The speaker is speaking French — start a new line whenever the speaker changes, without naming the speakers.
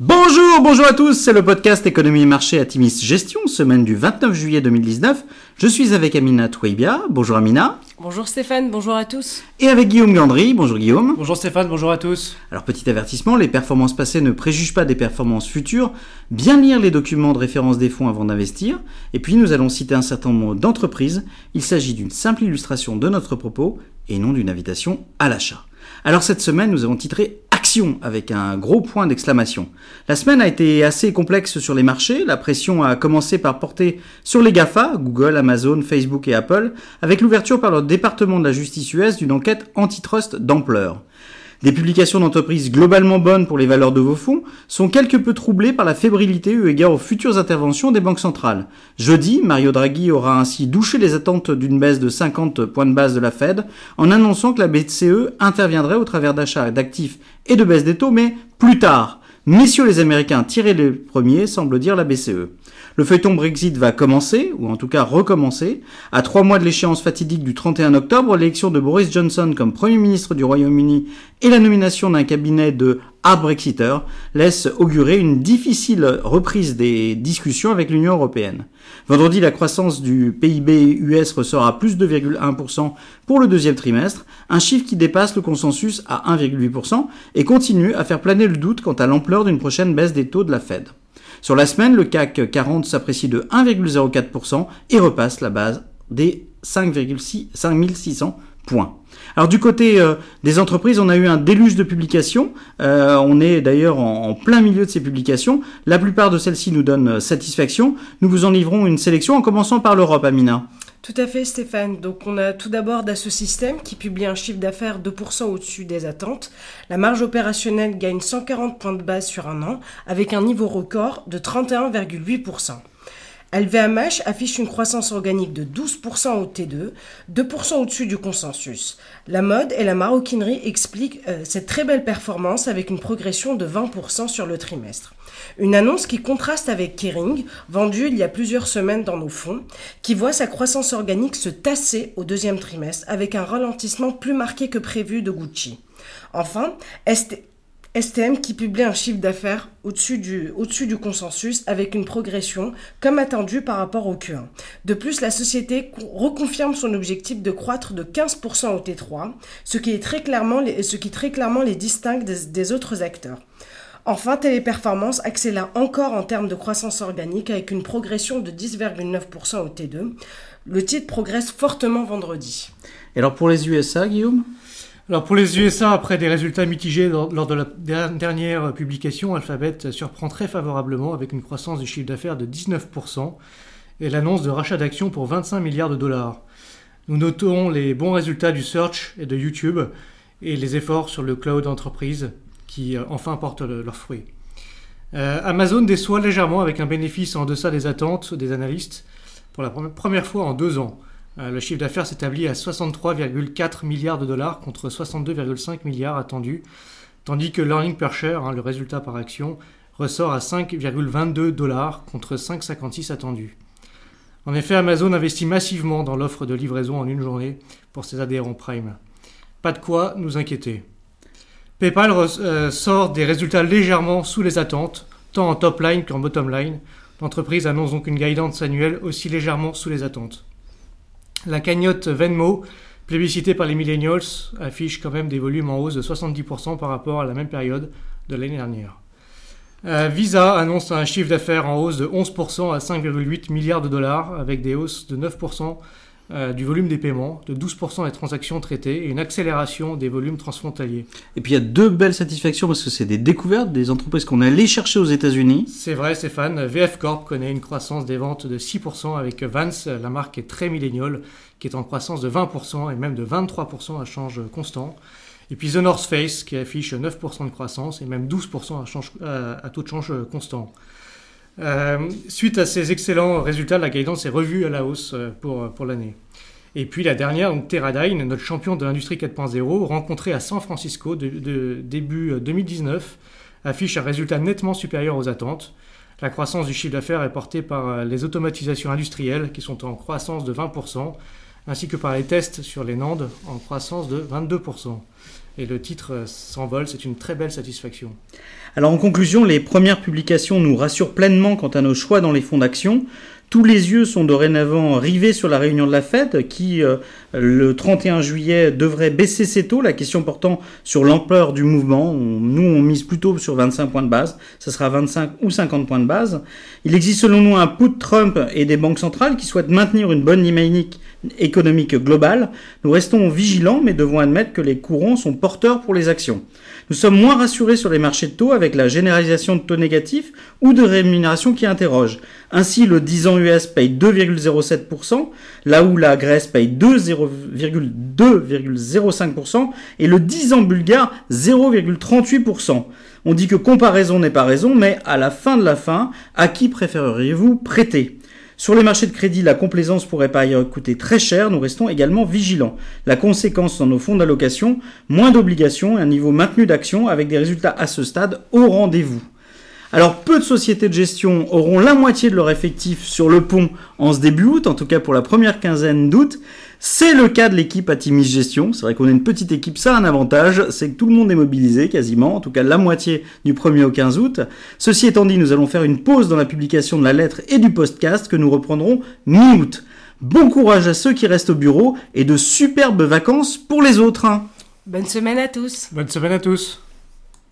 Bonjour, bonjour à tous, c'est le podcast Économie et Marché à Timis Gestion, semaine du 29 juillet 2019. Je suis avec Amina Touibia. Bonjour Amina.
Bonjour Stéphane, bonjour à tous.
Et avec Guillaume Gandry. Bonjour Guillaume.
Bonjour Stéphane, bonjour à tous.
Alors petit avertissement, les performances passées ne préjugent pas des performances futures. Bien lire les documents de référence des fonds avant d'investir. Et puis nous allons citer un certain nombre d'entreprises. Il s'agit d'une simple illustration de notre propos et non d'une invitation à l'achat. Alors cette semaine, nous avons titré avec un gros point d'exclamation. La semaine a été assez complexe sur les marchés. La pression a commencé par porter sur les GAFA, Google, Amazon, Facebook et Apple, avec l'ouverture par le département de la justice US d'une enquête antitrust d'ampleur. Des publications d'entreprises globalement bonnes pour les valeurs de vos fonds sont quelque peu troublées par la fébrilité eu égard aux futures interventions des banques centrales. Jeudi, Mario Draghi aura ainsi douché les attentes d'une baisse de 50 points de base de la Fed en annonçant que la BCE interviendrait au travers d'achats d'actifs et de baisse des taux, mais plus tard. Messieurs les Américains, tirez les premiers, semble dire la BCE. Le feuilleton Brexit va commencer, ou en tout cas recommencer. À trois mois de l'échéance fatidique du 31 octobre, l'élection de Boris Johnson comme Premier ministre du Royaume-Uni et la nomination d'un cabinet de hard Brexiter laissent augurer une difficile reprise des discussions avec l'Union européenne. Vendredi, la croissance du PIB US ressort à plus de 2,1% pour le deuxième trimestre, un chiffre qui dépasse le consensus à 1,8% et continue à faire planer le doute quant à l'ampleur d'une prochaine baisse des taux de la Fed. Sur la semaine, le CAC 40 s'apprécie de 1,04% et repasse la base des 5600 points. Alors du côté euh, des entreprises, on a eu un déluge de publications. Euh, on est d'ailleurs en, en, plein milieu de ces publications. La plupart de celles-ci nous donnent euh, satisfaction. Nous vous en livrons une sélection en commençant par l'Europe, Amina.
Tout à fait Stéphane. Donc on a tout d'abord Dassault Systèmes qui publie un chiffre d'affaires 2% au-dessus des attentes. La marge opérationnelle gagne 140 points de base sur un an avec un niveau record de 31,8%. LVMH affiche une croissance organique de 12% au T2, 2% au-dessus du consensus. La mode et la maroquinerie expliquent euh, cette très belle performance avec une progression de 20% sur le trimestre. Une annonce qui contraste avec Kering, vendue il y a plusieurs semaines dans nos fonds, qui voit sa croissance organique se tasser au deuxième trimestre avec un ralentissement plus marqué que prévu de Gucci. Enfin, STM qui publie un chiffre d'affaires au-dessus du, consensus avec une progression comme attendu par rapport au Q1. De plus, la société reconfirme son objectif de croître de 15% au T3, ce qui, est très clairement les, ce qui très clairement les distingue des, des autres acteurs. Enfin, Téléperformance accélère encore en termes de croissance organique avec une progression de 10,9% au T2. Le titre progresse fortement vendredi.
Et alors pour les USA, Guillaume?
Pour les USA, après des résultats mitigés lors, de la dernière publication, Alphabet surprend très favorablement avec une croissance du chiffre d'affaires de 19% et l'annonce de rachat d'actions pour 25 milliards de dollars. Nous notons les bons résultats du search et de YouTube et les efforts sur le cloud entreprise qui euh, enfin portent leurs fruits. Euh, Amazon déçoit légèrement avec un bénéfice en deçà des attentes des analystes pour la première fois en deux ans. Euh, le chiffre d'affaires s'établit à 63,4 milliards de dollars contre 62,5 milliards attendus, tandis que l'earning per share, hein, le résultat par action, ressort à 5,22 dollars contre 5,56 attendus. En effet, Amazon investit massivement dans l'offre de livraison en une journée pour ses adhérents Prime. Pas de quoi nous inquiéter. PayPal euh, sort des résultats légèrement sous les attentes, tant en top line qu'en bottom line. L'entreprise annonce donc une guidance annuelle aussi légèrement sous les attentes. La cagnotte Venmo, plébiscitée par les millennials, affiche quand même des volumes en hausse de 70% par rapport à la même période de l'année dernière. Euh, Visa annonce un chiffre d'affaires en hausse de 11% à 5,8 milliards de dollars, avec des hausses de 9% euh, du volume des paiements, de 12% des transactions traitées et une accélération des volumes transfrontaliers.
Et puis il y a deux belles satisfactions parce que c'est des découvertes, des entreprises qu'on est allé chercher aux États-Unis.
C'est vrai, Stéphane. VF Corp connaît une croissance des ventes de 6% avec Vance, la marque est très milléniale, qui est en croissance de 20% et même de 23% à change constant. Et puis The North Face qui affiche 9% de croissance et même 12% à, change, à taux de change constant. Euh, suite à ces excellents résultats, la guidance est revue à la hausse euh, pour, pour l'année. Et puis la dernière, donc Teradyne, notre champion de l'industrie 4.0, rencontré à San Francisco début 2019, euh, affiche un résultat nettement supérieur aux attentes. La croissance du chiffre d'affaires est portée par les automatisations industrielles qui sont en croissance de 20%, ainsi que par les tests sur les Nandes en croissance de 22%. Et le titre s'envole, c'est une très belle satisfaction.
Alors en conclusion, les premières publications nous rassurent pleinement quant à nos choix dans les fonds d'action. Tous les yeux sont dorénavant rivés sur la réunion de la Fed qui, euh, le 31 juillet, devrait baisser ses taux. La question portant sur l'ampleur du mouvement. nous, on mise plutôt sur 25 points de base. Ce sera 25 ou 50 points de base. Il existe selon nous un put Trump et des banques centrales qui souhaitent maintenir une bonne dynamique économique globale. Nous restons vigilants mais devons admettre que les courants sont porteurs pour les actions. Nous sommes moins rassurés sur les marchés de taux avec la généralisation de taux négatifs ou de rémunération qui interrogent. Ainsi, le 10 ans US paye 2,07%, là où la Grèce paye 2,05% et le 10 ans bulgare 0,38%. On dit que comparaison n'est pas raison, mais à la fin de la fin, à qui préféreriez-vous prêter? Sur les marchés de crédit, la complaisance pourrait par ailleurs coûter très cher, nous restons également vigilants. La conséquence dans nos fonds d'allocation, moins d'obligations et un niveau maintenu d'action avec des résultats à ce stade au rendez-vous. Alors peu de sociétés de gestion auront la moitié de leur effectif sur le pont en ce début août, en tout cas pour la première quinzaine d'août. C'est le cas de l'équipe Atimis Gestion. C'est vrai qu'on est une petite équipe, ça a un avantage, c'est que tout le monde est mobilisé quasiment, en tout cas la moitié du 1er au 15 août. Ceci étant dit, nous allons faire une pause dans la publication de la lettre et du podcast que nous reprendrons mi-août. Bon courage à ceux qui restent au bureau et de superbes vacances pour les autres.
Bonne semaine à tous.
Bonne semaine à tous.